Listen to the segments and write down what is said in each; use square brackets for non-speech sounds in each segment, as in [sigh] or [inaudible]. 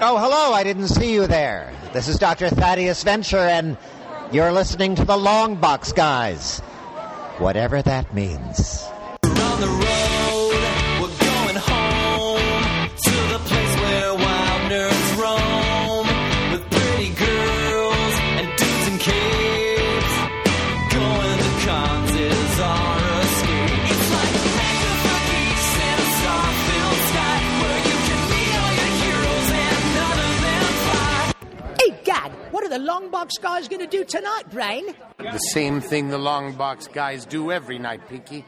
Oh, hello, I didn't see you there. This is Dr. Thaddeus Venture, and you're listening to the Long Box Guys. Whatever that means. Long box guys going to do tonight, Brain? The same thing the long box guys do every night, Pinky.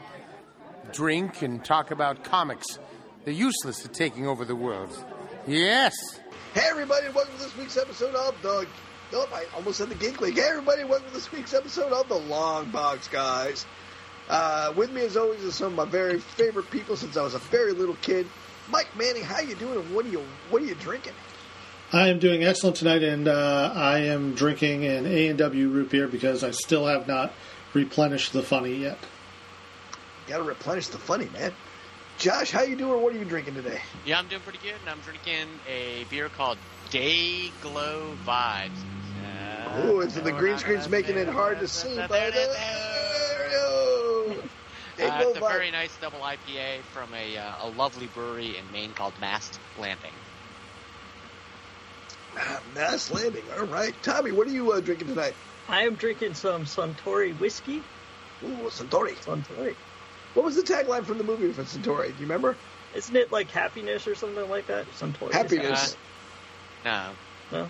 Drink and talk about comics. They're useless at taking over the world. Yes. Hey everybody, welcome to this week's episode of the. Oh, I almost said the Geek League. Hey everybody, welcome to this week's episode of the Long Box Guys. Uh, with me as always is some of my very favorite people since I was a very little kid. Mike Manning, how you doing? And what are you What are you drinking? I am doing excellent tonight, and uh, I am drinking an A and W root beer because I still have not replenished the funny yet. Got to replenish the funny, man. Josh, how you doing? What are you drinking today? Yeah, I'm doing pretty good, and I'm drinking a beer called Day Glow Vibes. Uh, Oh, it's the green screen's making it hard to see. But [laughs] There uh, it is. go. Hey, go it's a very nice double IPA from a, uh, a lovely brewery in Maine called Mast Landing. Ah, [laughs] Mast Landing. All right, Tommy, what are you uh, drinking tonight? I am drinking some Suntory whiskey. Ooh, Centauri. Suntory. What was the tagline from the movie for Centauri? Do you remember? Isn't it like happiness or something like that? Suntory. Happiness. No, No?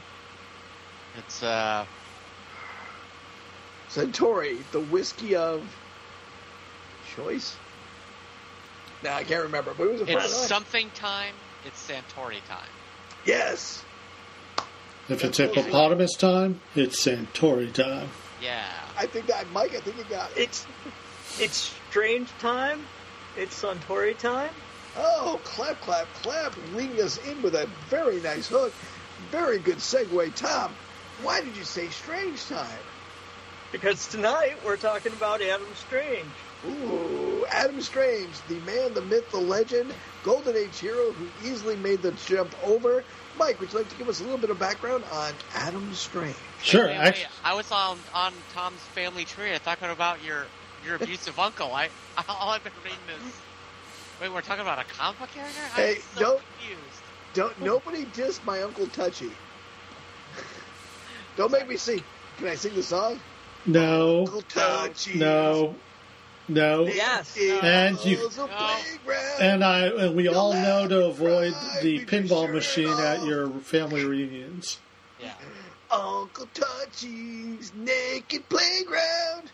it's uh, Centauri, the whiskey of choice. No, I can't remember, but it was a fun it's line. something time. It's Suntory time. Yes. If it's hippopotamus time, it's Suntory time. Yeah. I think that, Mike, I think you got it. It's it's strange time. It's Suntory time. Oh, clap, clap, clap, leading us in with a very nice hook. Very good segue. Tom, why did you say strange time? Because tonight we're talking about Adam Strange. Ooh, Adam Strange, the man, the myth, the legend, Golden Age hero who easily made the jump over. Mike, would you like to give us a little bit of background on Adam Strange? Sure, Wait, wait, actually, I was on on Tom's family tree. I talking about your your abusive uncle. I [laughs] all I've been reading is. Wait, we're talking about a comic book character? Hey, I'm so don't- confused. Don't nobody diss my Uncle Touchy. Don't make me sing. Can I sing the song? no, Uncle Touchy. no, no. Yes. And you- No. And I and we all know to avoid the pinball machine at your family reunions. Yeah. Uncle Touchy's naked playground.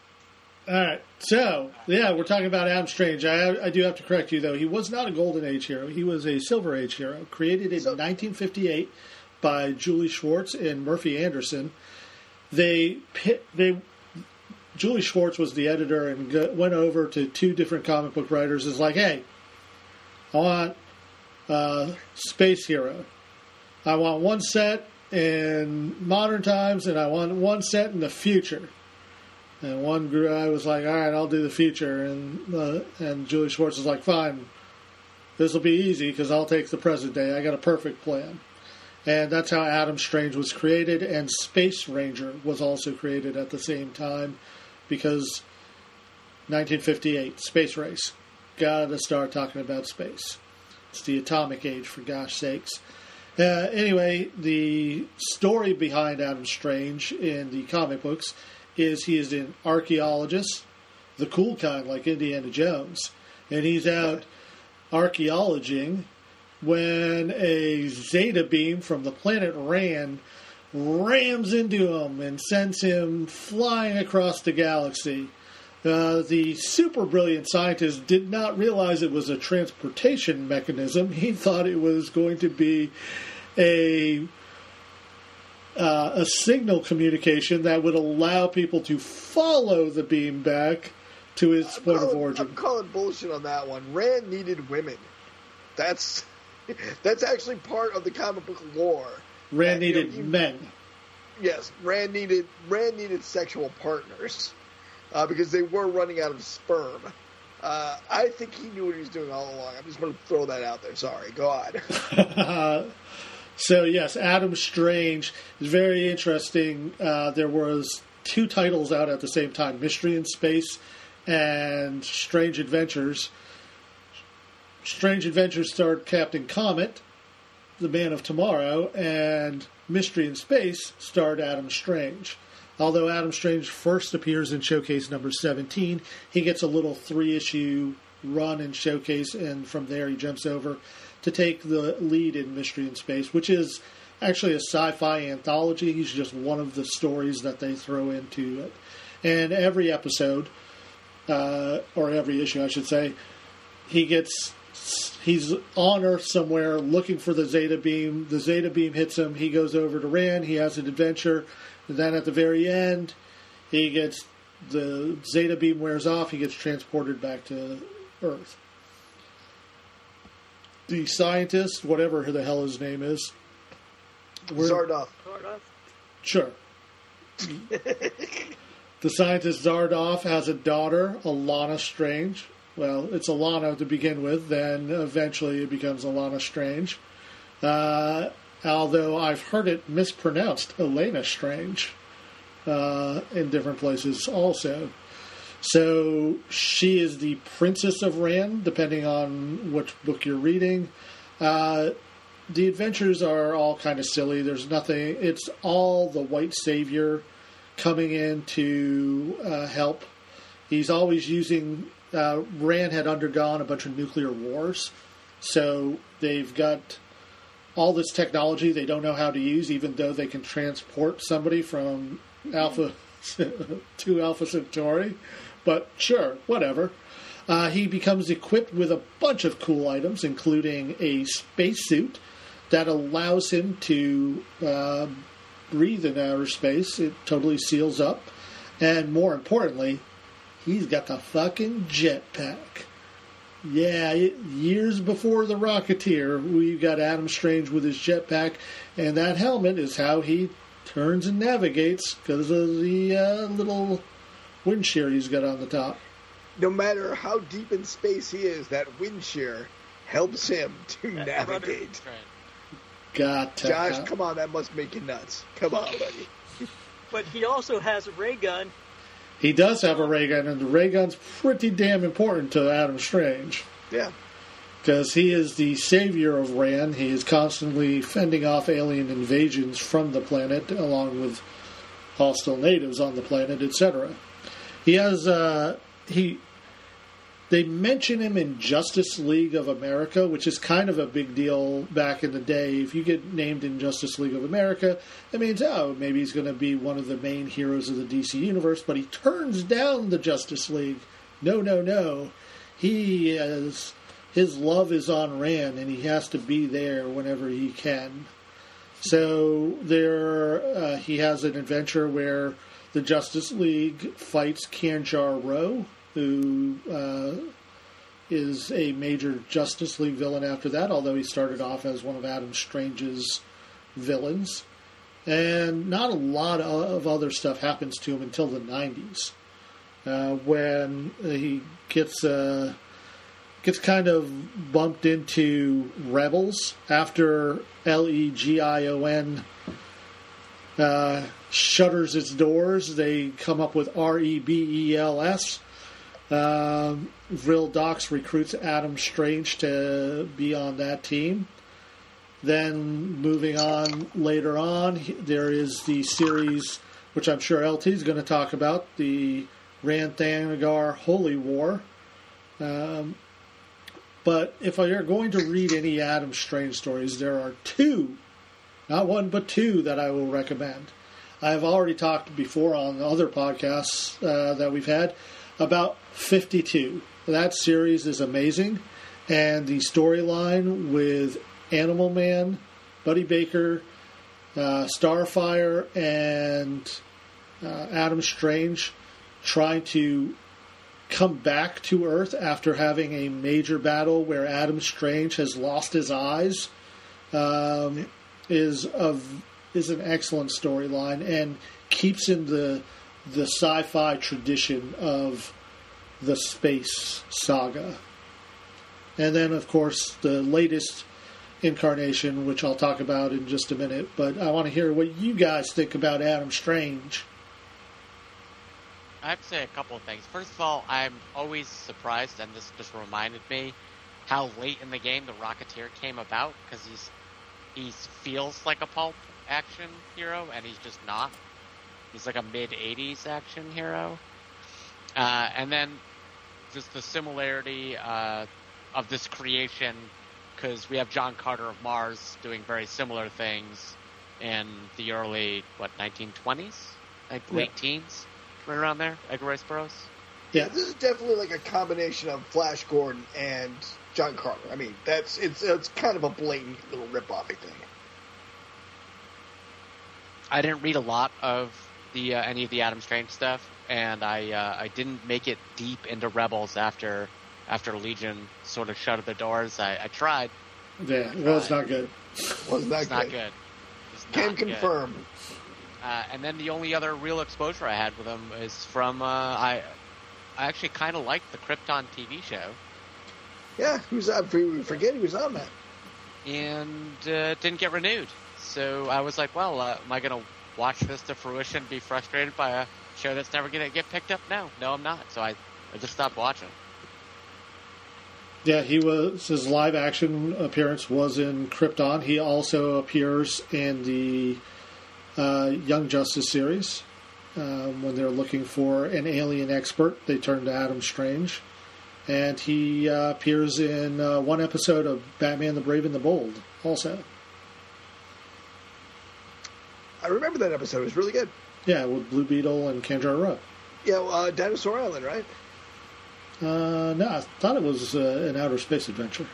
All right, so yeah, we're talking about Adam Strange. I, I do have to correct you though; he was not a Golden Age hero; he was a Silver Age hero, created in So- 1958 by Julie Schwartz and Murphy Anderson. They they Julie Schwartz was the editor and go, went over to two different comic book writers. Is like, hey, I want uh, Space Hero. I want one set in modern times, and I want one set in the future. And one guy was like, "All right, I'll do the future," and uh, and Julie Schwartz was like, "Fine, this will be easy because I'll take the present day. I got a perfect plan." And that's how Adam Strange was created, and Space Ranger was also created at the same time because 1958 space race. Gotta start talking about space. It's the atomic age, for gosh sakes. Uh, anyway, the story behind Adam Strange in the comic books is he is an archaeologist, the cool kind like Indiana Jones, and he's out archaeologing when a zeta beam from the planet Rand rams into him and sends him flying across the galaxy. Uh, the super brilliant scientist did not realize it was a transportation mechanism. He thought it was going to be a uh, a signal communication that would allow people to follow the beam back to its point of origin. I'm calling bullshit on that one. Rand needed women. That's [laughs] that's actually part of the comic book lore. Rand Yeah, you know, needed you- men. Yes, Rand needed Rand needed sexual partners uh, because they were running out of sperm. Uh, I think he knew what he was doing all along. I'm just going to throw that out there. Sorry, go on. [laughs] [laughs] So yes, Adam Strange is very interesting. Uh, there was two titles out at the same time: Mystery in Space and Strange Adventures. Strange Adventures starred Captain Comet, the Man of Tomorrow, and Mystery in Space starred Adam Strange. Although Adam Strange first appears in Showcase number 17, he gets a little three issue run in Showcase, and from there he jumps over to take the lead in Mystery in Space, which is actually a sci fi anthology. He's just one of the stories that they throw into it. And every episode, uh, or every issue, I should say, he gets he's on Earth somewhere looking for the Zeta beam. The Zeta beam hits him. He goes over to Rand. He has an adventure. And then at the very end, he gets the Zeta beam wears off. He gets transported back to Earth. The scientist, whatever the hell his name is, we're- Zardoff. Sure. [laughs] the scientist Zardoff has a daughter, Alana Strange. Well, it's Alana to begin with, then eventually it becomes Alana Strange. Uh, although I've heard it mispronounced, Elena Strange, uh, in different places also. So she is the Princess of Rand, depending on which book you're reading. Uh, the adventures are all kind of silly. There's nothing. It's all the white savior coming in to uh, help. He's always using. Uh, had undergone a bunch of nuclear wars, so they've got all this technology they don't know how to use, even though they can transport somebody from Alpha [laughs] to Alpha Centauri. But sure, whatever. Uh, he becomes equipped with a bunch of cool items, including a spacesuit that allows him to uh, breathe in outer space. It totally seals up. And more importantly, he's got the fucking jetpack. Yeah, it, years before the Rocketeer, we got Adam Strange with his jetpack, and that helmet is how he turns and navigates because of the uh, little wind shear he's got on the top. No matter how deep in space he is, that wind shear helps him to That navigate. Got to Josh, have- come on, that must make you nuts. Come on, buddy. [laughs] But he also has a ray gun. He does have a ray gun, and the ray gun's pretty damn important to Adam Strange. Yeah. because he is the savior of Rand. He is constantly fending off alien invasions from the planet, along with hostile natives on the planet, etc. He has uh, he. They mention him in Justice League of America, which is kind of a big deal back in the day. If you get named in Justice League of America, that means, oh, maybe he's going to be one of the main heroes of the DC Universe, but he turns down the Justice League. No, no, no. He is his love is on Rand, and he has to be there whenever he can. So there, uh, he has an adventure where the Justice League fights Kanjar Ro, who uh, is a major Justice League villain after that. Although he started off as one of Adam Strange's villains, and not a lot of other stuff happens to him until the '90s, uh, when he gets. Uh, gets kind of bumped into Rebels after L E G I O N uh, shutters its doors. They come up with R E B E L S. Um, Vril Dox recruits Adam Strange to be on that team. Then moving on later on, there is the series, which I'm sure LT is going to talk about, the Rand Thanagar Holy War. Um, but if you're going to read any Adam Strange stories, there are two, not one, but two that I will recommend. I've already talked before on other podcasts uh, that we've had about 52. That series is amazing, and the storyline with Animal Man, Buddy Baker, uh, Starfire, and uh, Adam Strange trying to come back to Earth after having a major battle where Adam Strange has lost his eyes um, is of is an excellent storyline and keeps in the the sci-fi tradition of the space saga. And then, of course, the latest incarnation, which I'll talk about in just a minute. But I want to hear what you guys think about Adam Strange. I have to say a couple of things. First of all, I'm always surprised, and this just reminded me how late in the game the Rocketeer came about because he's he feels like a pulp action hero, and he's just not. He's like a mid '80s action hero, uh, and then just the similarity uh, of this creation because we have John Carter of Mars doing very similar things in the early what 1920s, like late Yeah. teens, right around there, Edgar Rice Burroughs. Yeah, This is definitely like a combination of Flash Gordon and John Carter. I mean, that's it's it's kind of a blatant little ripoff, I think. I didn't read a lot of the uh, any of the Adam Strange stuff, and I uh, I didn't make it deep into Rebels after after Legion sort of shut the doors. I, I tried. yeah, well, it's not good. Wasn't that It's not good. It's Can not good. confirm. Uh, and then the only other real exposure I had with him is from uh, I I actually kind of liked the Krypton TV show, Yeah, he was. I forget he was on that. and uh, didn't get renewed. So I was like, well, uh, am I going to watch this to fruition, be frustrated by a show that's never going to get picked up? No, no, I'm not. So I, I just stopped watching. Yeah, he was his live action appearance was in Krypton. He also appears in the uh, Young Justice series. Um, when they're looking for an alien expert, they turn to Adam Strange, and he uh, appears in uh, one episode of Batman: The Brave and the Bold. Also, I remember that episode. It was really good. yeah, with Blue Beetle and Kanjar Ro. Yeah, uh, Dinosaur Island, right? Uh, no, I thought it was uh, an outer space adventure.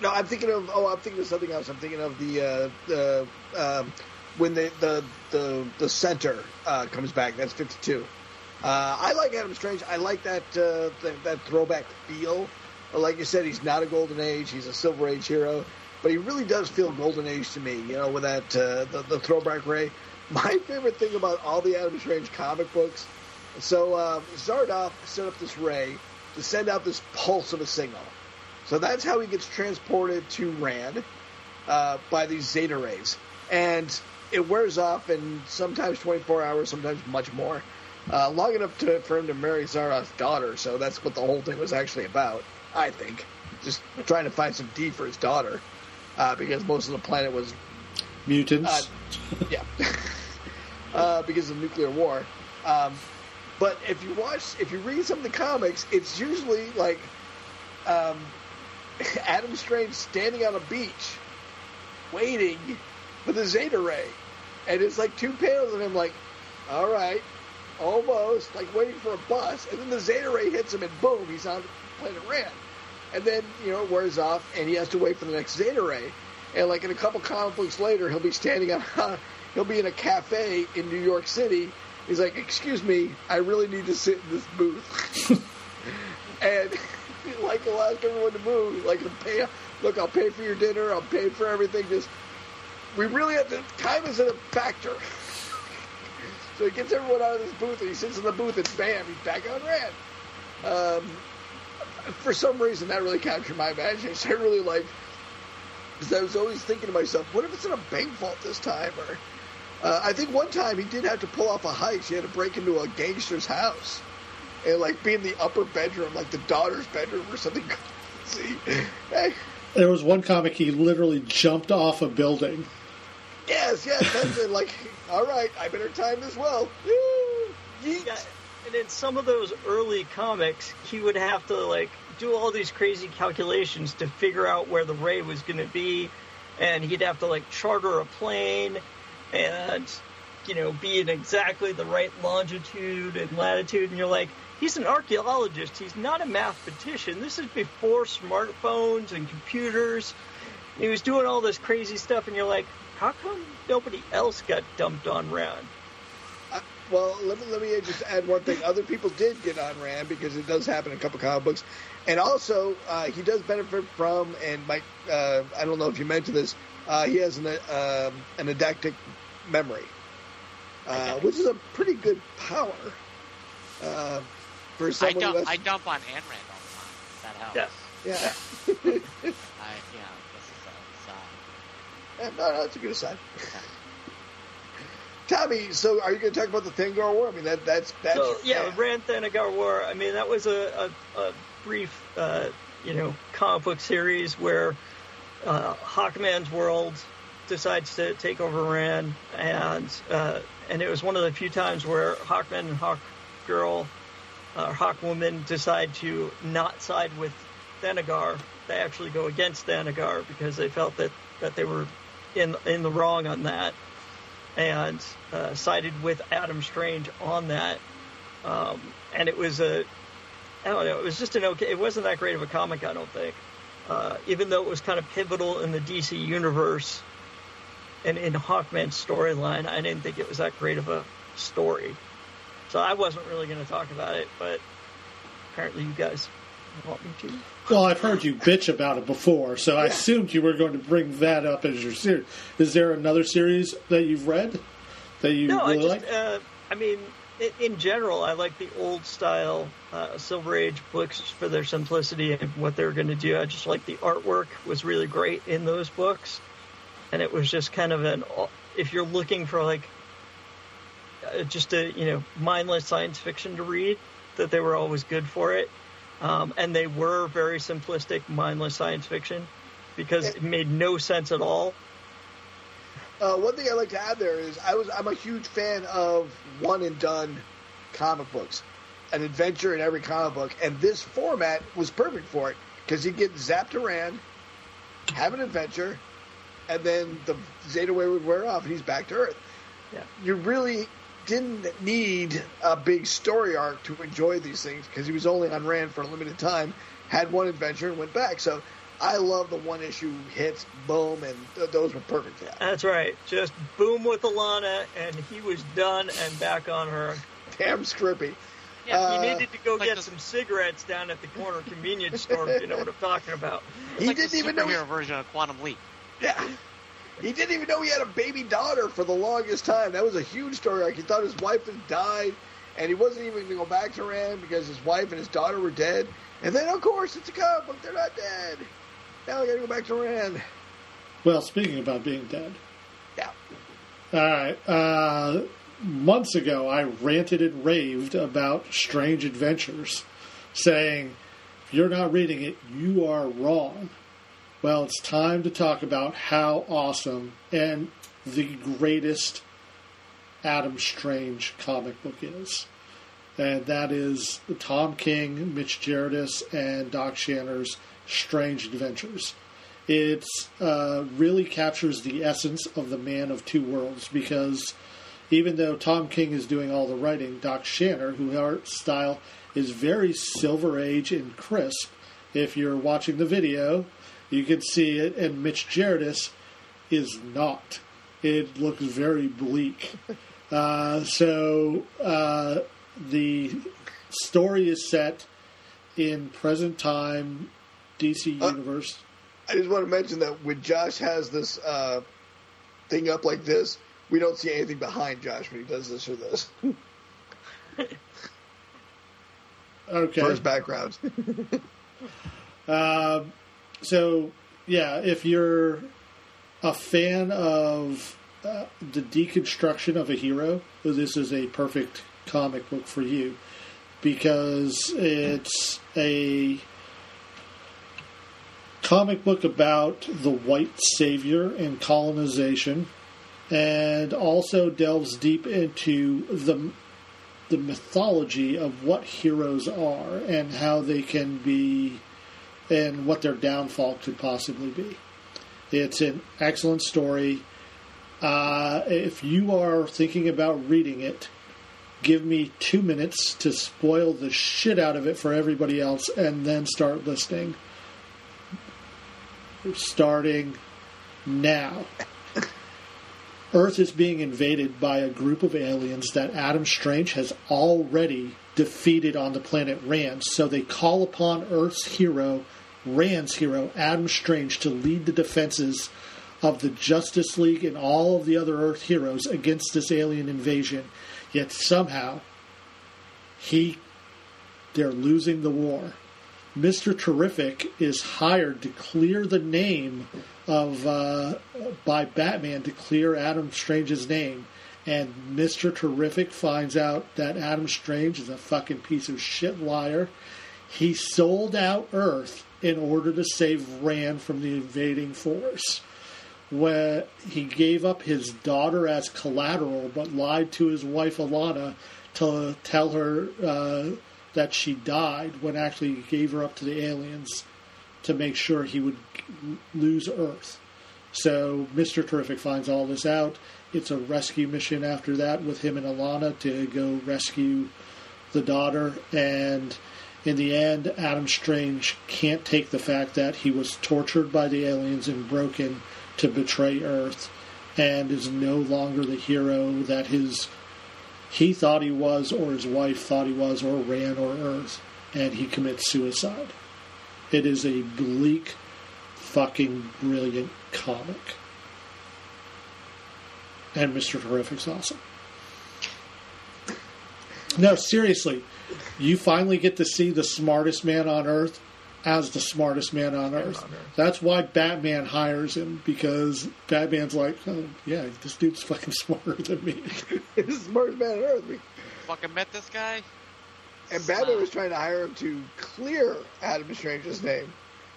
No, I'm thinking of. Oh, I'm thinking of something else. I'm thinking of the uh, the um, when the the the the center uh, comes back. That's 52. Uh, I like Adam Strange. I like that uh, that, that throwback feel. Like you said, he's not a golden age. He's a silver age hero, but he really does feel golden age to me. You know, with that uh, the, the throwback ray. [laughs] My favorite thing about all the Adam Strange comic books. So uh, set up this ray to send out this pulse of a signal. So that's how he gets transported to Rand uh, by these Zeta rays, and it wears off in sometimes 24 hours, sometimes much more, uh, long enough to, for him to marry Zara's daughter. So that's what the whole thing was actually about, I think, just trying to find some D for his daughter, uh, because most of the planet was Mutants. uh, yeah, [laughs] uh, because of nuclear war. Um, but if you watch, if you read some of the comics, it's usually like um, [laughs] Adam Strange standing on a beach, waiting for the Zeta Ray, and it's like two panels of him, like, all right, almost, like waiting for a bus, and then the Zeta Ray hits him, and boom, he's on planet Rand, and then you know it wears off, and he has to wait for the next Zeta Ray, and like in a couple books later, he'll be standing on, [laughs] he'll be in a cafe in New York City. He's like, "Excuse me, I really need to sit in this booth," [laughs] and [laughs] like he'll ask everyone to move. Like, "Pay, look, I'll pay for your dinner. I'll pay for everything. Just we really have to. Time isn't a factor." So he gets everyone out of this booth, and he sits in the booth, and bam, he's back on red. Um, for some reason, that really captured my imagination. [laughs] I really like because I was always thinking to myself, what if it's in a bank vault this time? Or uh, I think one time he did have to pull off a heist. He had to break into a gangster's house and like be in the upper bedroom, like the daughter's bedroom or something. [laughs] See, hey, there was one comic he literally jumped off a building. yes, yes, that's it. Like, [laughs] all right, I better time this well. Woo! Yeet. And in some of those early comics, he would have to like do all these crazy calculations to figure out where the ray was going to be, and he'd have to like charter a plane and you know be in exactly the right longitude and latitude, and you're like, he's an archaeologist, he's not a mathematician. This is before smartphones and computers. He was doing all this crazy stuff, and you're like, how come nobody else got dumped on Rand? Uh, well, let me let me just add one thing. Other people did get on Rand because it does happen in a couple comic books, and also uh, he does benefit from and might. Uh, I don't know if you mentioned this. Uh, he has an uh, an eidetic memory, uh, which is a pretty good power uh, for I dump, who has. I dump on Ayn Rand all the time. That helps. Yes. yeah. [laughs] I, yeah, this is Yeah, no, no, that's a good aside. Tommy, so are you going to talk about the Thanagar War? I mean, that that's that's So yeah, Rand Thanagar War. I mean, that was a, a, a brief, uh, you know, comic book series where uh, Hawkman's world decides to take over Rand, and uh, and it was one of the few times where Hawkman and Hawkgirl, uh, Hawkwoman, decide to not side with Thanagar. They actually go against Thanagar because they felt that that they were in in the wrong on that and uh, sided with Adam Strange on that. Um, and it was a, I don't know, it was just an okay. It wasn't that great of a comic, I don't think. Uh, even though it was kind of pivotal in the DC universe and in Hawkman's storyline, I didn't think it was that great of a story. So I wasn't really going to talk about it, but apparently you guys want me to. Well, I've heard you bitch about it before, so I assumed you were going to bring that up as your series. Is there another series that you've read that you No, I really just, like? uh, I mean, in, in general, I like the old style uh, Silver Age books for their simplicity and what they were going to do. I just like the artwork was really great in those books, and it was just kind of an if you're looking for like uh, just a you know mindless science fiction to read, that they were always good for it, um, and they were very simplistic, mindless science fiction because it made no sense at all. Uh, one thing I like to add there is I was I'm a huge fan of one and done comic books, an adventure in every comic book, and this format was perfect for it because you get zapped around, have an adventure, and then the Zeta wave would wear off and he's back to Earth. Yeah. You really didn't need a big story arc to enjoy these things because he was only on Rand for a limited time, had one adventure and went back. So I love the one issue hits, boom, and th- those were perfect for that. That's right. Just boom with Alana, and he was done and back on her. Damn scrippy. Yeah, Uh, he needed to go like get the- some cigarettes down at the corner convenience store. if you know what I'm talking about. It's He like didn't the even know. He, superhero version of Quantum Leap. yeah. He didn't even know he had a baby daughter for the longest time. That was a huge story Like He thought his wife had died, and he wasn't even going to go back to Rand because his wife and his daughter were dead. And then, of course, it's a comic book. They're not dead. Now I got to go back to Rand. Well, speaking about being dead. Yeah. All right. Uh, months ago, I ranted and raved about Strange Adventures, saying, if you're not reading it, you are wrong. Well, it's time to talk about how awesome and the greatest Adam Strange comic book is. And that is Tom King, Mitch Gerardis, and Doc Shaner's Strange Adventures it uh, really captures the essence of the man of two worlds because even though Tom King is doing all the writing, Doc Shanner, whose art style is very Silver Age and crisp, if you're watching the video, you can see it, and Mitch Gerardis is not. It looks very bleak. [laughs] Uh, so uh, the story is set in present time DC Uh, universe. I just want to mention that when Josh has this uh, thing up like this, we don't see anything behind Josh when he does this or this [laughs] Okay. his background. [laughs] Um, so, yeah, if you're a fan of uh, the deconstruction of a hero, this is a perfect comic book for you because it's a comic book about the white savior and colonization and also delves deep into the the mythology of what heroes are and how they can be and what their downfall could possibly be. It's an excellent story. Uh, if you are thinking about reading it, give me two minutes to spoil the shit out of it for everybody else and then start listening. Starting now. [laughs] Earth is being invaded by a group of aliens that Adam Strange has already defeated on the planet Rand. So they call upon Earth's hero, Rand's hero, Adam Strange, to lead the defenses of the Justice League and all of the other Earth heroes against this alien invasion. Yet somehow, he they're losing the war. Mr. Terrific is hired to clear the name of uh, by Batman to clear Adam Strange's name, and Mr. Terrific finds out that Adam Strange is a fucking piece of shit liar. He sold out Earth in order to save Rand from the invading force. Where he gave up his daughter as collateral, but lied to his wife Alana to tell her uh, that she died when actually he gave her up to the aliens to make sure he would lose Earth. So Mr. Terrific finds all this out. It's a rescue mission after that with him and Alana to go rescue the daughter. And in the end, Adam Strange can't take the fact that he was tortured by the aliens and broken to betray Earth and is no longer the hero that his he thought he was or his wife thought he was or ran or Earth and he commits suicide. It is a bleak, fucking brilliant comic. And Mr. Terrific's awesome. No, seriously, you finally get to see the smartest man on Earth as the smartest man on Earth. That's why Batman hires him because Batman's like, oh, yeah, this dude's fucking [laughs] smarter than me. [laughs] This is the smartest man on earth. Fucking met this guy. And Batman was trying to hire him to clear Adam Strange's name.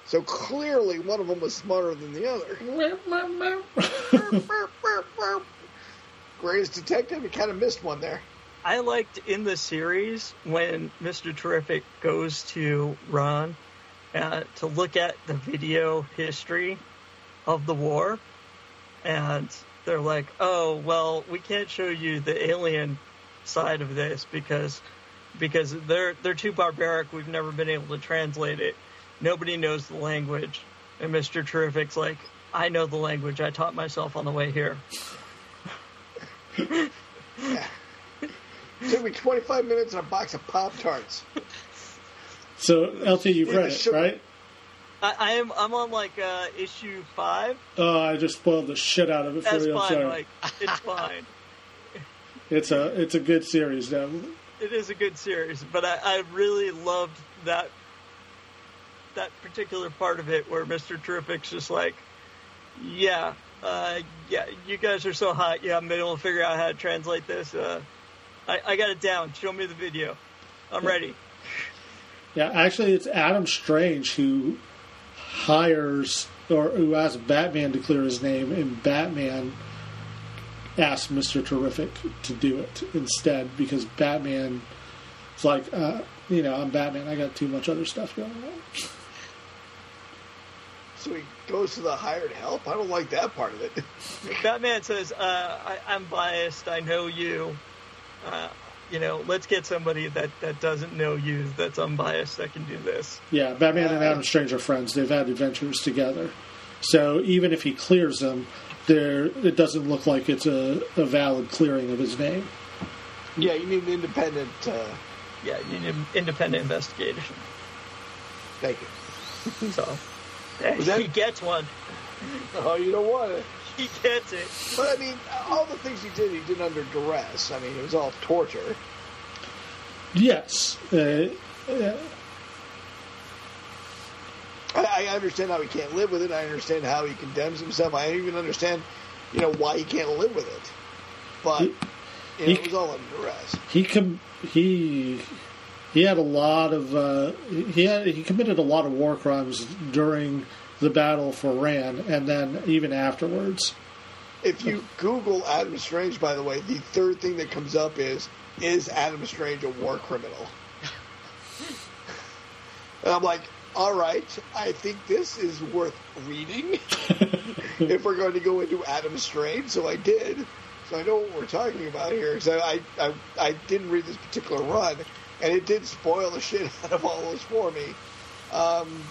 So clearly, one of them was smarter than the other. [laughs] Greatest detective, he kind of missed one there. I liked in the series when Mr. Terrific goes to Ron uh, to look at the video history of the war, and they're like, "Oh, well, we can't show you the alien side of this because because they're they're too barbaric. We've never been able to translate it. Nobody knows the language." And Mr. Terrific's like, "I know the language. I taught myself on the way here." [laughs] took me 25 minutes and a box of Pop Tarts. So, LT, you've read it, sugar- right? I, I am I'm on like uh, issue five. Oh, I just spoiled the shit out of it for That's you. I'm fine. sorry. Like it's fine. [laughs] It's a it's a good series, though. it is a good series, but I, I really loved that that particular part of it where Mr. Terrific's just like, yeah, uh, yeah, you guys are so hot. Yeah, I'm able to figure out how to translate this. Uh, I, I got it down. Show me the video. I'm ready. Yeah, actually, it's Adam Strange who hires or who asks Batman to clear his name, and Batman asks Mister Terrific to do it instead because Batman is like, uh, you know, I'm Batman. I got too much other stuff going on. So he goes to the hired help. I don't like that part of it. Batman says, uh, I, I'm biased. I know you. Uh, you know, let's get somebody that, that doesn't know you, that's unbiased, that can do this. Yeah, Batman and Adam Strange are friends. They've had adventures together. So even if he clears them, there it doesn't look like it's a, a valid clearing of his name. yeah, you need an independent. Uh, Yeah, you need an independent investigation. thank you. So, yeah, Was that- he gets one. Oh, you don't want it. [laughs] He gets it. But I mean, all the things he did, he did under duress. I mean, it was all torture. Yes, uh, I, I understand how he can't live with it. I understand how he condemns himself. I even understand, you know, why he can't live with it. But you know, he- it was all under duress. he com- he he had a lot of uh, he had he committed a lot of war crimes during the battle for Rand, and then even afterwards. If you Google Adam Strange, by the way, the third thing that comes up is is Adam Strange a war criminal? [laughs] and I'm like, all right, I think this is worth reading [laughs] if we're going to go into Adam Strange. So I did. So I know what we're talking about here. So I, I, I didn't read this particular run, and it did spoil the shit [laughs] out of all those for me. Um,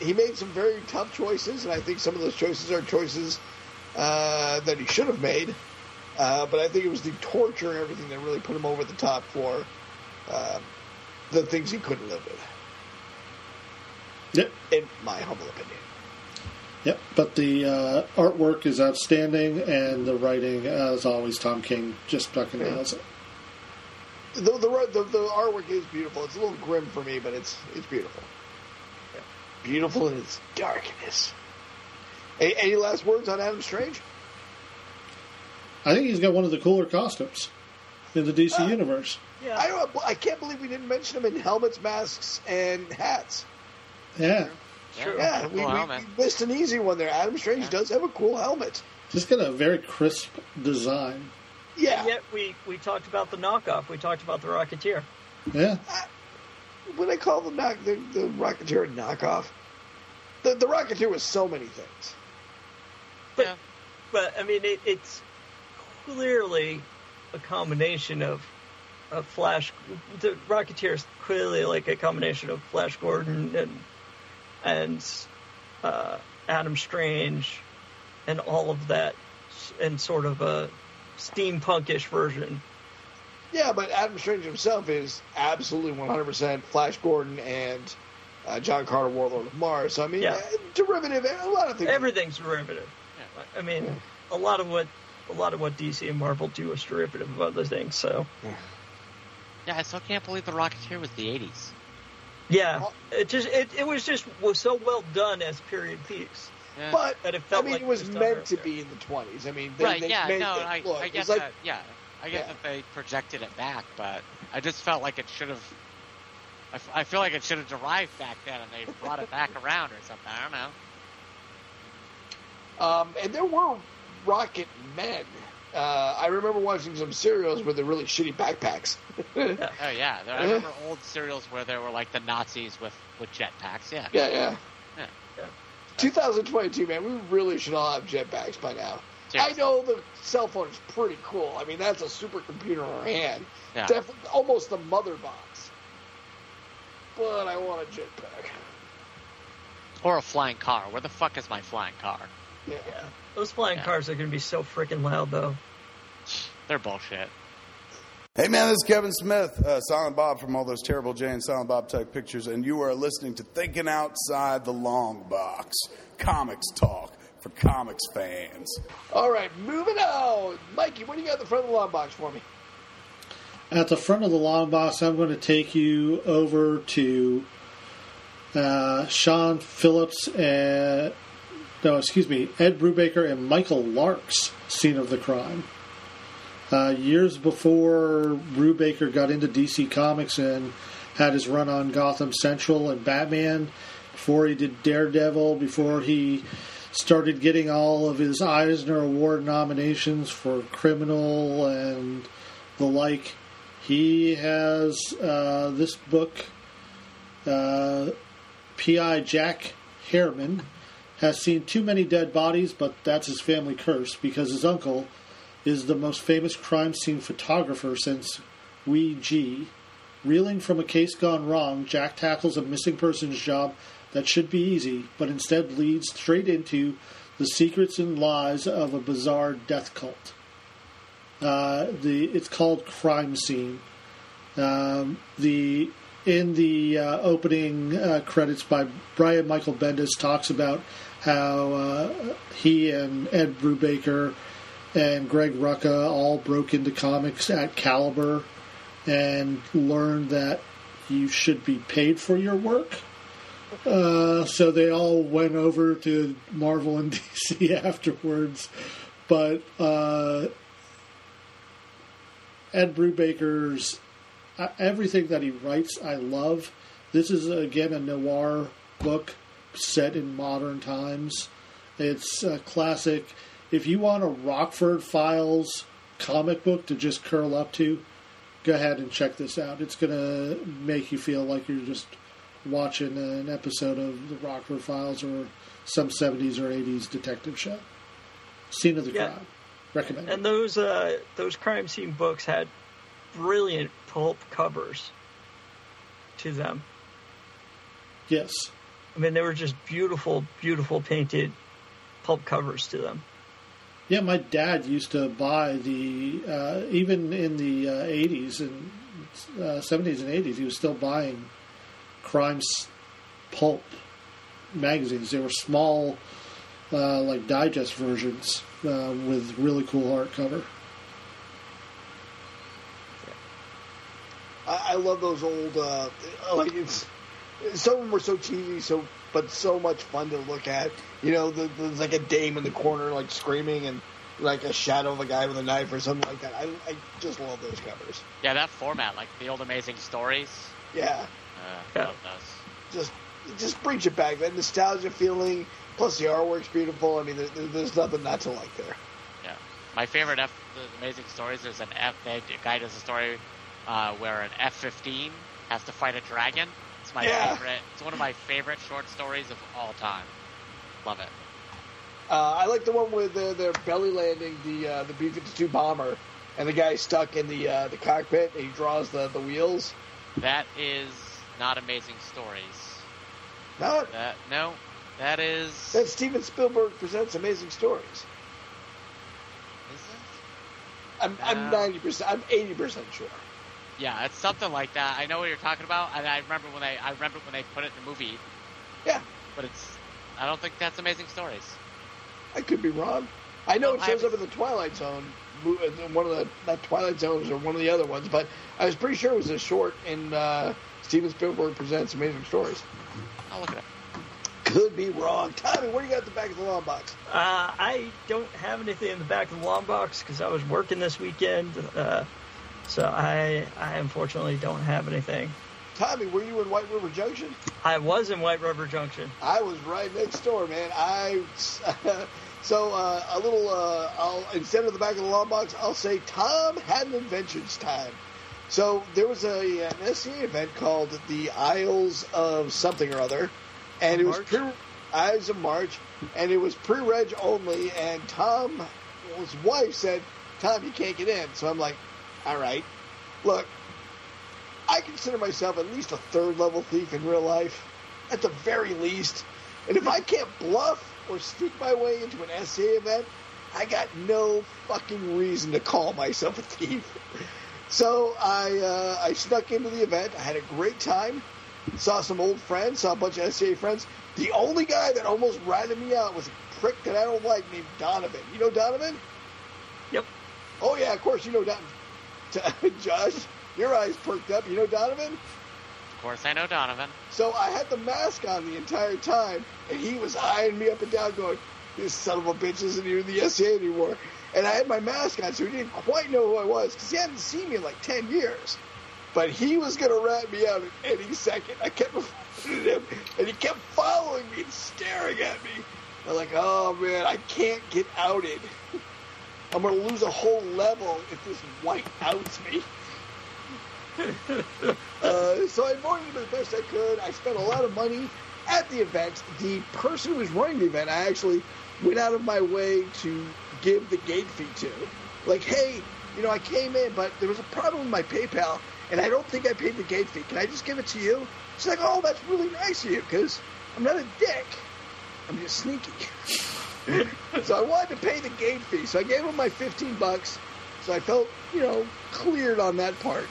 he made some very tough choices, and I think some of those choices are choices uh, that he should have made. Uh, but I think it was the torture and everything that really put him over the top for uh, the things he couldn't live with, Yep, in my humble opinion. yep. But the uh, artwork is outstanding, and the writing, as always, Tom King just fucking nails it. The, the the the artwork is beautiful. It's a little grim for me, but it's it's beautiful. Beautiful in its darkness. A- any last words on Adam Strange? I think he's got one of the cooler costumes in the DC Uh, universe. Yeah. I don't. I can't believe we didn't mention him in helmets, masks, and hats. Yeah, Sure. Yeah, we, Cool we, we missed an easy one there. Adam Strange does have a cool helmet. just got a very crisp design. Yeah. Yet we, we talked about the knockoff. We talked about the Rocketeer. Yeah, When I call the knock the, the Rocketeer a knockoff, the, the Rocketeer was so many things. But, Yeah. but I mean, it, it's clearly a combination of, of Flash. The Rocketeer is clearly like a combination of Flash Gordon and and uh, Adam Strange and all of that, and sort of a steampunkish version. Yeah, but Adam Strange himself is absolutely 100% Flash Gordon and uh, John Carter, Warlord of Mars. So I mean, Yeah. uh, derivative, a lot of things. Everything's derivative. I mean, a lot of what a lot of what DC and Marvel do is derivative of other things. So Yeah, I still can't believe the Rocketeer was the 80s. yeah, it just it, it was just was so well done as period piece. Yeah. But That it I mean, like it was it was done meant to earlier. be in the 20s. I mean, they, right, they yeah, made no, it, I, look, I it's get like, that. Yeah, I get Yeah. that they projected it back, but I just felt like it should have. I, f- I feel like it should have derived back then, and they brought it [laughs] back around or something. I don't know. Um, and there were rocket men. Uh, I remember watching some serials with the really shitty backpacks. Oh yeah, there, I [laughs] remember old serials where there were like the Nazis with with jetpacks. Yeah, yeah, yeah. Yeah. Yeah. 2022, man, we really should all have jetpacks by now. I know the cell phone is pretty cool. I mean, that's a supercomputer in our hand. Yeah. Definitely, almost a mother box. But I want a jetpack. or a flying car. Where the fuck is my flying car? Yeah. Yeah, those flying Yeah. cars are going to be so freaking loud, though. They're bullshit. Hey man, this is Kevin Smith, uh, Silent Bob from all those terrible Jay and Silent Bob type pictures, and you are listening to Thinking Outside the Long Box, comics talk for comics fans. All right, moving on. Mikey, what do you got in the front of the long box for me? At the front of the long box, I'm going to take you over to uh, Sean Phillips and no, excuse me, Ed Brubaker and Michael Lark's scene of the crime. Uh, years before Brubaker got into DC Comics and had his run on Gotham Central and Batman, before he did Daredevil, before he started getting all of his Eisner Award nominations for Criminal and the like, he has uh, this book. Uh, P.I. Jack Harriman has seen too many dead bodies, but that's his family curse because his uncle is the most famous crime scene photographer since Weegee Reeling from a case gone wrong, Jack tackles a missing persons job that should be easy, but instead leads straight into the secrets and lies of a bizarre death cult. Uh, the it's called Crime Scene. Um, the in the uh, opening uh, credits by Brian Michael Bendis talks about how uh, he and Ed Brubaker and Greg Rucka all broke into comics at Caliber and learned that you should be paid for your work. Uh, so they all went over to Marvel and [laughs] DC afterwards, but uh, Ed Brubaker's uh, everything that he writes, I love. This is again a noir book set in modern times. It's a classic. If you want a Rockford Files comic book to just curl up to, go ahead and check this out. It's going to make you feel like you're just watching an episode of the Rockford Files or some 70s or 80s detective show. Scene of the Yeah. crime. Recommend. And those uh, those crime scene books had brilliant pulp covers to them. yes. I mean, they were just beautiful, beautiful painted pulp covers to them. Yeah, my dad used to buy the uh, even in the uh, '80s and uh, '70s and '80s. He was still buying crime pulp magazines. They were small, uh, like digest versions uh, with really cool hardcover. I, I love those old, uh, like it's, some of them were so cheesy, so but so much fun to look at. You know, the, there's like a dame in the corner, like screaming, and like a shadow of a guy with a knife or something like that. I, I just love those covers. Yeah, that format, like the old Amazing Stories. Yeah, Uh, Yeah. just just brings it back. That nostalgia feeling, plus the artwork's beautiful. I mean, there, there- there's nothing not to like there. Yeah. My favorite F, the Amazing Stories is an F. They, a guy does a story uh, where an F-15 has to fight a dragon. It's my Yeah. favorite. It's one of my favorite short stories of all time. Love it. Uh, I like the one where they're, they're belly landing the uh, the B-52 bomber, and the guy's stuck in the uh, the cockpit, and he draws the, the wheels. That is not Amazing Stories. No, That no, that is. that's Steven Spielberg presents Amazing Stories. Is it? I'm I'm Uh, ninety percent. I'm eighty percent sure. Yeah, it's something like that. I know what you're talking about, and I remember when they I remember when they put it in the movie, Yeah, but it's. I don't think that's Amazing Stories. I could be wrong. I know it I shows up in the Twilight Zone, one of the not Twilight Zones or one of the other ones, but I was pretty sure it was a short in uh, Steven Spielberg presents Amazing Stories. I'll look it up. Could be wrong. Tommy, what do you got at the back of the long box? Uh, I don't have anything in the back of the long box because I was working this weekend. Uh, so I, I unfortunately don't have anything. Tommy, were you in White River Junction? I was in White River Junction. I was right next door, man. I [laughs] so uh, a little. Uh, I'll instead of the back of the long box, I'll say Tom had an adventures time. So there was a an SCA event called the Isles of something or other, and it was March? pre Isles of March, and it was pre-reg only. And Tom, his wife said, "Tom, you can't get in." So I'm like, "All right, look." I consider myself at least a third level thief in real life, at the very least. And if I can't bluff or sneak my way into an SA event, I got no fucking reason to call myself a thief. So I uh, I snuck into the event. I had a great time. Saw some old friends. Saw a bunch of SCA friends. The only guy that almost ratted me out was a prick that I don't like named Donovan. You know Donovan? Yep. Oh yeah, of course you know Donovan. [laughs] Josh, your eyes perked up. You know Donovan? Course, I know Donovan. So I had the mask on the entire time, and he was eyeing me up and down, going, "This son of a bitch isn't even the SCA anymore." And I had my mask on, so he didn't quite know who I was because he hadn't seen me in like ten years. But he was to rat me out at any second. I kept avoiding [laughs] him, and he kept following me and staring at me. I'm like, "Oh man, I can't get outed. I'm to lose a whole level if this white outs me." [laughs] Uh, so I avoided him as best I could. I spent a lot of money at the event. The person who was running the event, I actually went out of my way to give the gate fee to. Like, hey, you know, I came in, but there was a problem with my PayPal, and I don't think I paid the gate fee. Can I just give it to you? She's like, oh, that's really nice of you, because I'm not a dick. I'm just sneaky. [laughs] so I wanted to pay the gate fee, so I gave him my 15 bucks. So I felt, you know, cleared on that part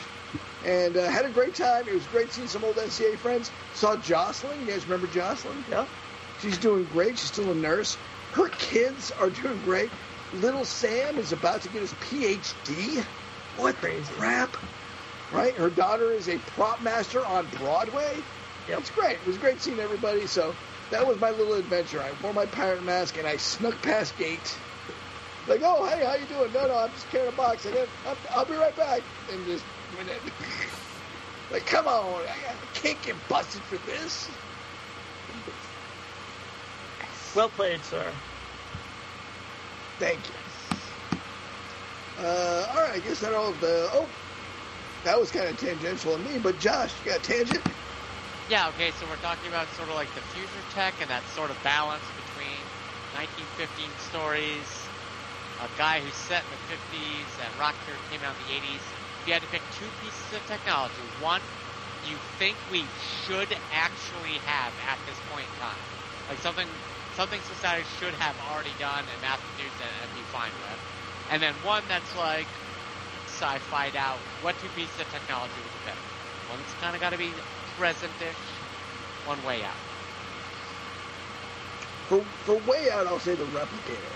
and uh, had a great time. It was great seeing some old SCA friends. Saw Jocelyn. You guys remember Jocelyn? Yeah. She's doing great. She's still a nurse. Her kids are doing great. Little Sam is about to get his PhD. What the Crazy. crap? Right? Her daughter is a prop master on Broadway. Yep. It's great. It was great seeing everybody. So that was my little adventure. I wore my pirate mask and I snuck past gate. Like, oh, hey, how you doing? No, no, I'm just carrying a box. I I'll, I'll be right back. And just went in. [laughs] like, come on, I, I can't get busted for this. Well played, sir. Thank you. Uh, all right, I guess that all the. Oh, that was kind of tangential of me, but Josh, you got a tangent? Yeah, okay, so we're talking about sort of like the future tech and that sort of balance between 1915 stories, a guy who's set in the 50s, and Rocketeer came out in the 80s. If you had to pick two pieces of technology, one you think we should actually have at this point in time, like something something society should have already done and mass produced and, be fine with, and then one that's like sci-fi'd out. What two pieces of technology would you pick? One's kind of got to be present-ish, one way out. For for way out, I'll say the replicator.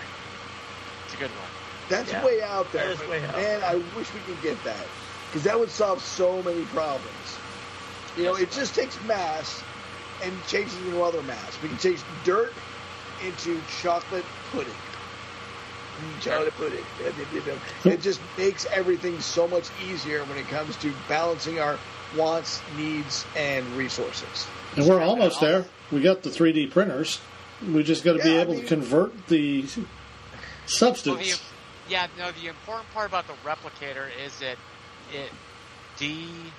It's a good one. That's Yeah, way out there. that is way out Man, I wish we could get that because that would solve so many problems. You know, it just takes mass, and change it into other mass. We can change dirt into chocolate pudding. Chocolate pudding. [laughs] It just makes everything so much easier when it comes to balancing our wants, needs, and resources. And we're almost there. We got the 3D printers. We just got to be Yeah, I able mean- to convert the Well, the, substance. Yeah, no. The important part about the replicator is it it de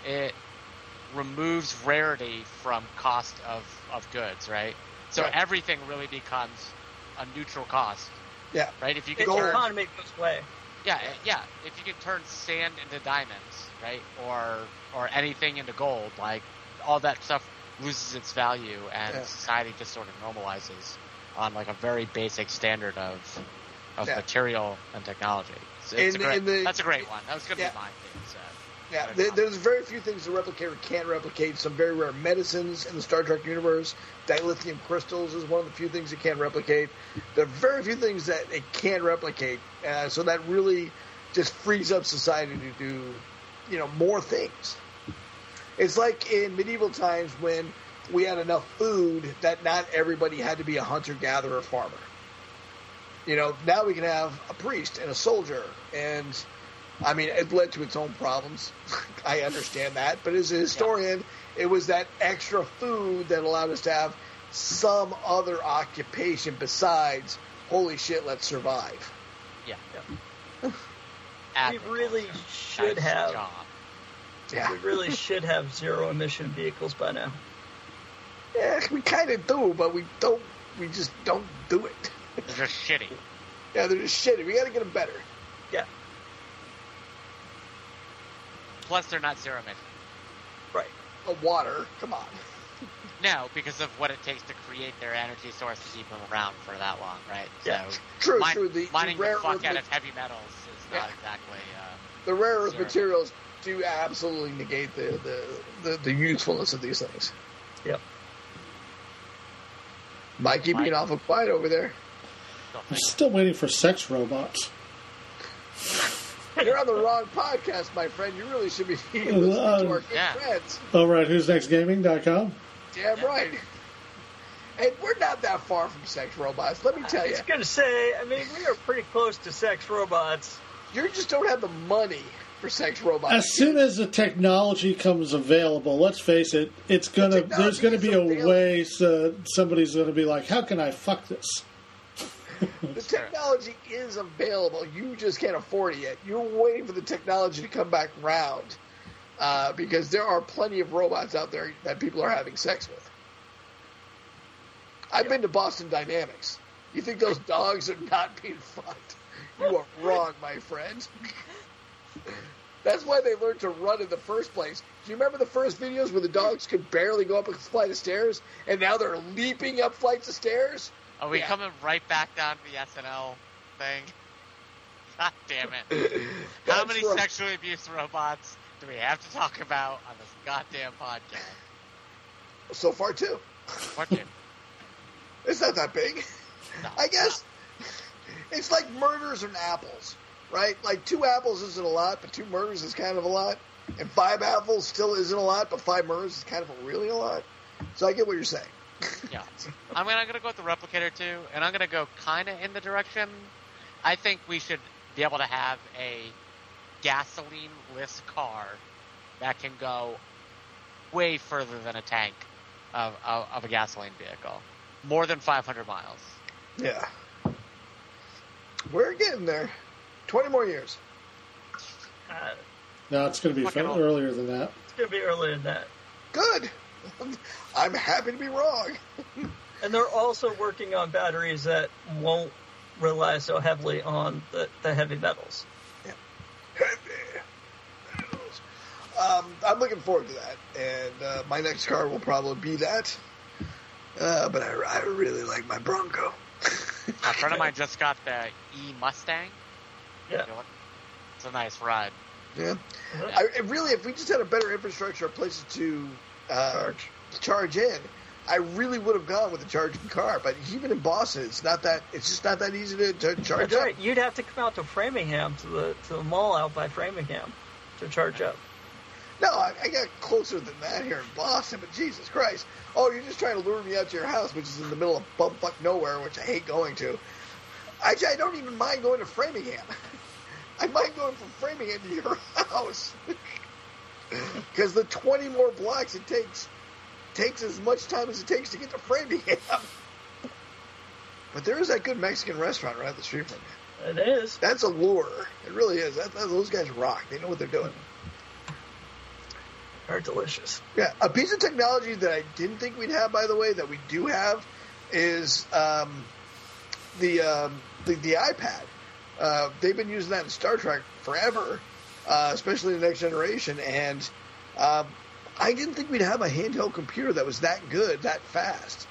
it removes rarity from cost of of goods, right? So Right. everything really becomes a neutral cost, Yeah. right? If you can turn economy goes away. Yeah, eh, yeah. If you can turn sand into diamonds, right, or or anything into gold, like all that stuff loses its value, and Yeah. society just sort of normalizes on like a very basic standard of of Yeah. material and technology. So And- a great, the- that's a great one. That was going to Yeah. be mine. Thing, so. Yeah, there, there's very few things the replicator can't replicate. Some very rare medicines in the Star Trek universe. Dilithium crystals is one of the few things it can't replicate. There are very few things that it can't replicate. Uh, so that really just frees up society to do, you know, more things. It's like in medieval times when we had enough food that not everybody had to be a hunter gatherer farmer. You know, now we can have a priest and a soldier and I mean, it led to its own problems. [laughs] I understand that, but as a historian, it was that extra food that allowed us to have some other occupation besides "Holy shit, let's survive." Yeah. [laughs] We really should Nice have. job. Yeah, We really should have zero emission vehicles by now. yeah, we kind of do, but we don't. We just don't do it. They're just shitty. yeah, they're just shitty. We got to get them better. Yeah, Plus, they're not zero emission. right. The water, come on. [laughs] No, because of what it takes to create their energy source to keep them around for that long, right? Yeah. So True, min- true. The, the mining rare the fuck earth, out ma- of heavy metals is not Yeah. exactly. Uh, the rare earth materials do absolutely negate the, the, the, the usefulness of these things. Yep. Mikey being Mike? awful quiet over there. Still I'm still waiting for sex robots. You're on the wrong podcast, my friend. You really should be [laughs] listening to our good Yeah. friends. Over at who'snextgaming.com. Damn right. And we're not that far from sex robots. Let me tell you, I was going to say, I mean, we are pretty close to sex robots. you just don't have the money for sex robots. As soon as the technology comes available, let's face it, it's gonna. technology There's gonna is be a available. way. So somebody's gonna be like, "How can I fuck this?" The technology is available. You just can't afford it yet. You're waiting for the technology to come back round uh, because there are plenty of robots out there that people are having sex with. I've been to Boston Dynamics. You think those [laughs] dogs are not being fucked? You are wrong, my friend. [laughs] That's why they learned to run in the first place. Do you remember the first videos where the dogs could barely go up a flight of stairs, and now they're leaping up flights of stairs? Are we Yeah. coming right back down to the SNL thing? [laughs] God damn it. [laughs] How many right. sexually abused robots do we have to talk about on this goddamn podcast? So far, too. What do? It's not that big. No, I guess it's like murders and apples, right? Like two apples isn't a lot, but two murders is kind of a lot. And five apples still isn't a lot, but five murders is kind of really a lot. So I get what you're saying. Yeah. I'm gonna, I'm gonna go with the replicator too, and I'm gonna go kind of in the direction. I think we should be able to have a gasoline-less car that can go way further than a tank of, of, of a gasoline vehicle, more than 500 miles. Yeah. We're getting there. 20 more years. Uh, No, it's gonna be Fucking fa- earlier than that. it's going to be earlier than that. Good. [laughs] I'm happy to be wrong. [laughs] And they're also working on batteries that won't rely so heavily on the, the heavy metals. Yeah. Heavy metals. Um, I'm looking forward to that, and uh, my next car will probably be that. Uh, but I, I really like my Bronco. A friend of mine [laughs] just got the E Mustang. Yeah. It's a nice ride. Yeah. I, I really, if we just had a better infrastructure of places to uh, Charge. charge in, I really would have gone with a charging car. But even in Boston, it's not that. It's just not that easy to, to charge That's up. right. You'd have to come out to Framingham to the to the mall out by Framingham to charge up. No, I, I got closer than that here in Boston, but Jesus Christ. Oh, you're just trying to lure me out to your house, which is in the middle of bumfuck nowhere, which I hate going to. Actually, I don't even mind going to Framingham. [laughs] I mind going from Framingham to your [laughs] house. [laughs] Because the 20 more blocks it takes takes as much time as it takes to get to Framingham. [laughs] But there is that good Mexican restaurant right up the street from you. It is. That's a lure. It really is. That, that- those guys rock. They know what they're doing. Are delicious. Yeah, a piece of technology that I didn't think we'd have, by the way, that we do have, is um, the, um, the the iPad. Uh, they've been using that in Star Trek forever, uh, especially the next generation. And um, I didn't think we'd have a handheld computer that was that good, that fast.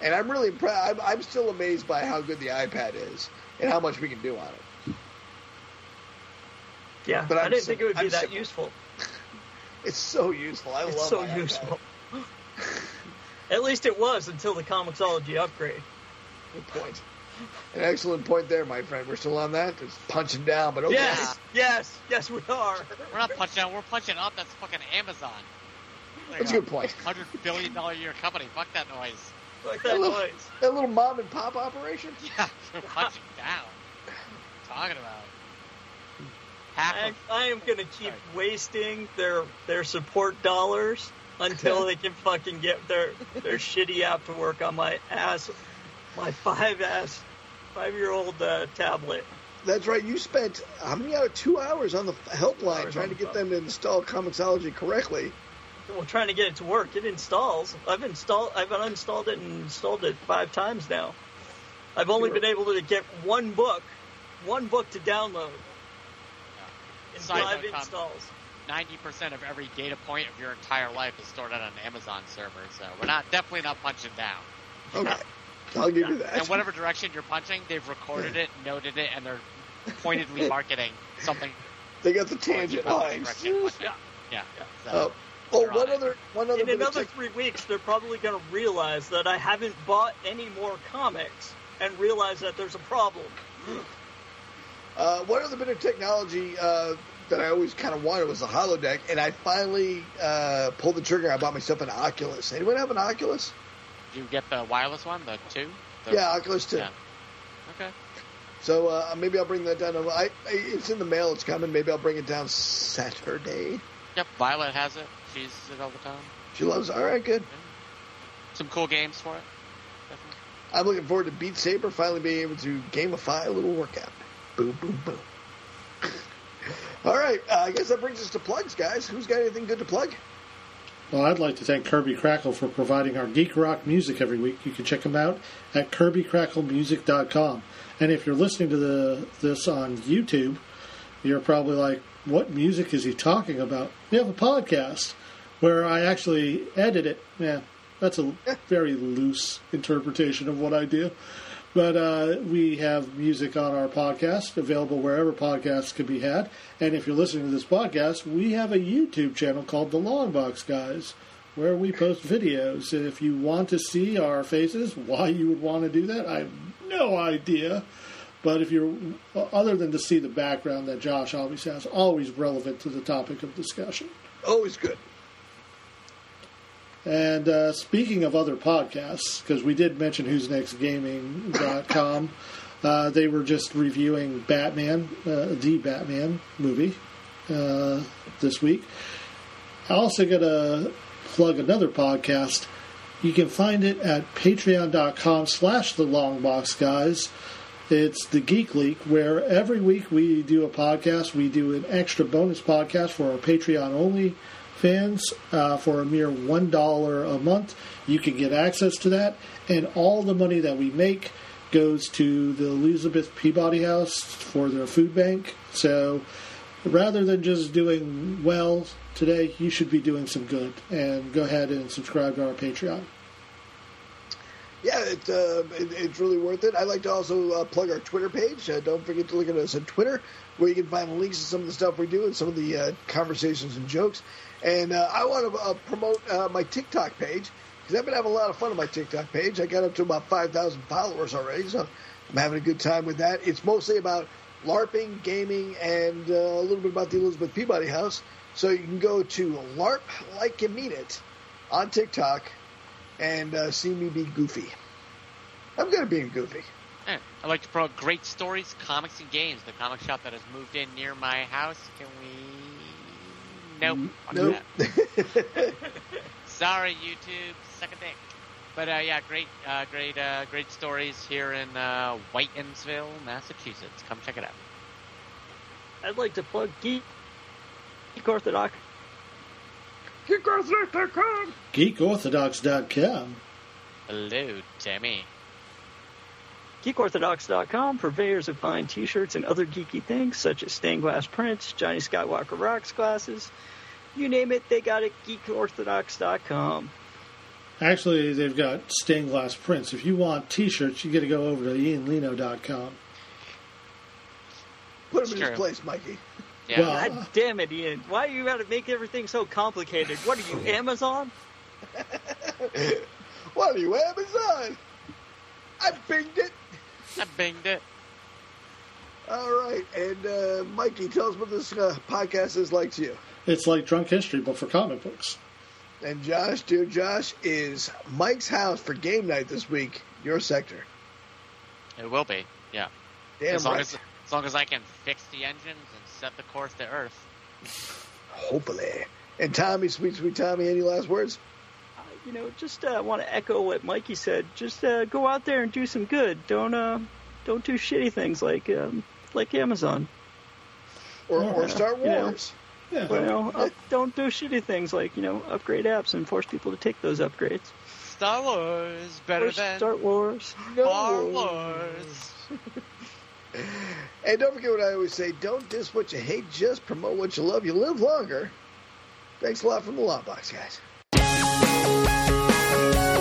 And I'm really impressed. I'm, I'm still amazed by how good the iPad is and how much we can do on it. Yeah, But I I'm didn't sim- think it would be I'm that simple. useful. [laughs] It's so useful. I It's love so useful. [laughs] At least it was until the Comixology upgrade. Good point. An excellent point there, my friend. We're still on that. It's punching down, but okay. Yes, yes, yes, we are. We're not punching down. We're punching up. That's fucking Amazon. That's a good point. Hundred billion dollar a year company. Fuck that noise. Like That that little, noise. that little mom and pop operation. [laughs] Yeah, we're punching [laughs] down. What are you talking about. Half I, I am gonna keep Sorry. wasting their their support dollars until [laughs] they can fucking get their their shitty app to work on my ass, my five ass, five year old uh, tablet. That's right. You spent how many out of two hours on the helpline trying to get them to install Comixology correctly. Well, trying to get it to work. It installs. I've installed. I've uninstalled it and installed it five times now. I've only Sure. been able to get one book, one book to download in Side five installs. ninety percent of every data point of your entire life is stored on an Amazon server. So we're not definitely not punching down. Okay, [laughs] [laughs] I'll give you that. And whatever direction you're punching, they've recorded it, noted it, and they're pointedly [laughs] marketing something. They got the towards tangent about the lines. direction you're. Yeah. So, Uh, oh, They're on one it. other, one other In another tech- three weeks, they're probably going to realize that I haven't bought any more comics and realize that there's a problem. [gasps] Uh, one other bit of technology uh, that I always kind of wanted was a holodeck, and I finally uh, pulled the trigger. I bought myself an Oculus. Anyone have an Oculus? You get the wireless one, the two? The- Yeah, Oculus Two. Yeah. Okay. So uh, maybe I'll bring that down. I, I, it's in the mail. It's coming. Maybe I'll bring it down Saturday. Yep. Violet has it. She uses it all the time. She loves. All right, good. Some cool games for it. Definitely. I'm looking forward to Beat Saber finally being able to gamify a little workout. Boom, boom, boom. [laughs] All right, uh, I guess that brings us to plugs, guys. Who's got anything good to plug? Well, I'd like to thank Kirby Crackle for providing our geek rock music every week. You can check them out at kirbycracklemusic.com. And if you're listening to the this on YouTube, you're probably like, "What music is he talking about?" We have a podcast where I actually edit it. Yeah, that's a very loose interpretation of what I do. But uh, we have music on our podcast available wherever podcasts can be had. And if you're listening to this podcast, we have a YouTube channel called The Longbox Guys where we post videos. And if you want to see our faces, why you would want to do that, I have no idea. But if you're, other than to see the background that Josh always has, always relevant to the topic of discussion. Always good. And uh, speaking of other podcasts, because we did mention Who's Next Gaming.com, uh, they were just reviewing Batman, uh, the Batman movie, uh, this week. I also got to plug another podcast. You can find it at patreon.com slash the longbox guys. It's the Geek Leak, where every week we do a podcast. We do an extra bonus podcast for our Patreon only fans uh, for a mere one dollar a month. You can get access to that, and all the money that we make goes to the Elizabeth Peabody House for their food bank. So, rather than just doing well today, you should be doing some good. And go ahead and subscribe to our Patreon. Yeah, it, uh, it, it's really worth it. I'd like to also uh, plug our Twitter page. Uh, don't forget to look at us on Twitter, where you can find links to some of the stuff we do and some of the uh, conversations and jokes. And uh, I want to uh, promote uh, my TikTok page because I've been having a lot of fun on my TikTok page. I got up to about 5,000 followers already, so I'm having a good time with that. It's mostly about LARPing, gaming, and uh, a little bit about the Elizabeth Peabody House. So you can go to LARP Like You Mean It on TikTok and uh, see me be goofy. I'm at being goofy. Eh, I'd like to promote Great Stories, Comics and Games, the comic shop that has moved in near my house. Can we? Nope. Fuck Nope. that. [laughs] Sorry, YouTube. Suck a dick. But uh, yeah, great, uh, great, uh, great stories here in uh, Whitinsville, Massachusetts. Come check it out. I'd like to plug Geek, Geek Orthodox. GeekOrthodox.com. GeekOrthodox.com. Hello, Tammy. GeekOrthodox.com, purveyors of fine t-shirts and other geeky things such as stained glass prints, Johnny Skywalker rocks glasses. You name it, they got it. GeekOrthodox.com. Actually, they've got stained glass prints. If you want T-shirts, you got to go over to IanLino.com. Put him in Sure. his place, Mikey. Yeah. Well- God uh, damn it, Ian. Why do you gotta make everything so complicated? What are you, [laughs] Amazon? What are you, Amazon? I binged it. I binged it. All right, and uh, Mikey, tell us what this uh, podcast is like to you. It's like Drunk History, but for comic books. And Josh, dear Josh, is Mike's house for game night this week. Your sector. It will be. Yeah. Damn as long right. as as long as I can fix the engines and set the course to Earth. Hopefully. And Tommy, sweet, sweet Tommy, any last words? You know, just uh, want to echo what Mikey said. Just uh, go out there and do some good. Don't uh, don't do shitty things like um, like Amazon. Or, Yeah. or Star You know. Wars? Yeah. You know, up, don't do shitty things like you know upgrade apps and force people to take those upgrades. Star Wars better Or than Star Wars. Star Wars. [laughs] And don't forget what I always say don't diss what you hate, just promote what you love. You live longer. Thanks a lot from the Longbox, guys. Bye.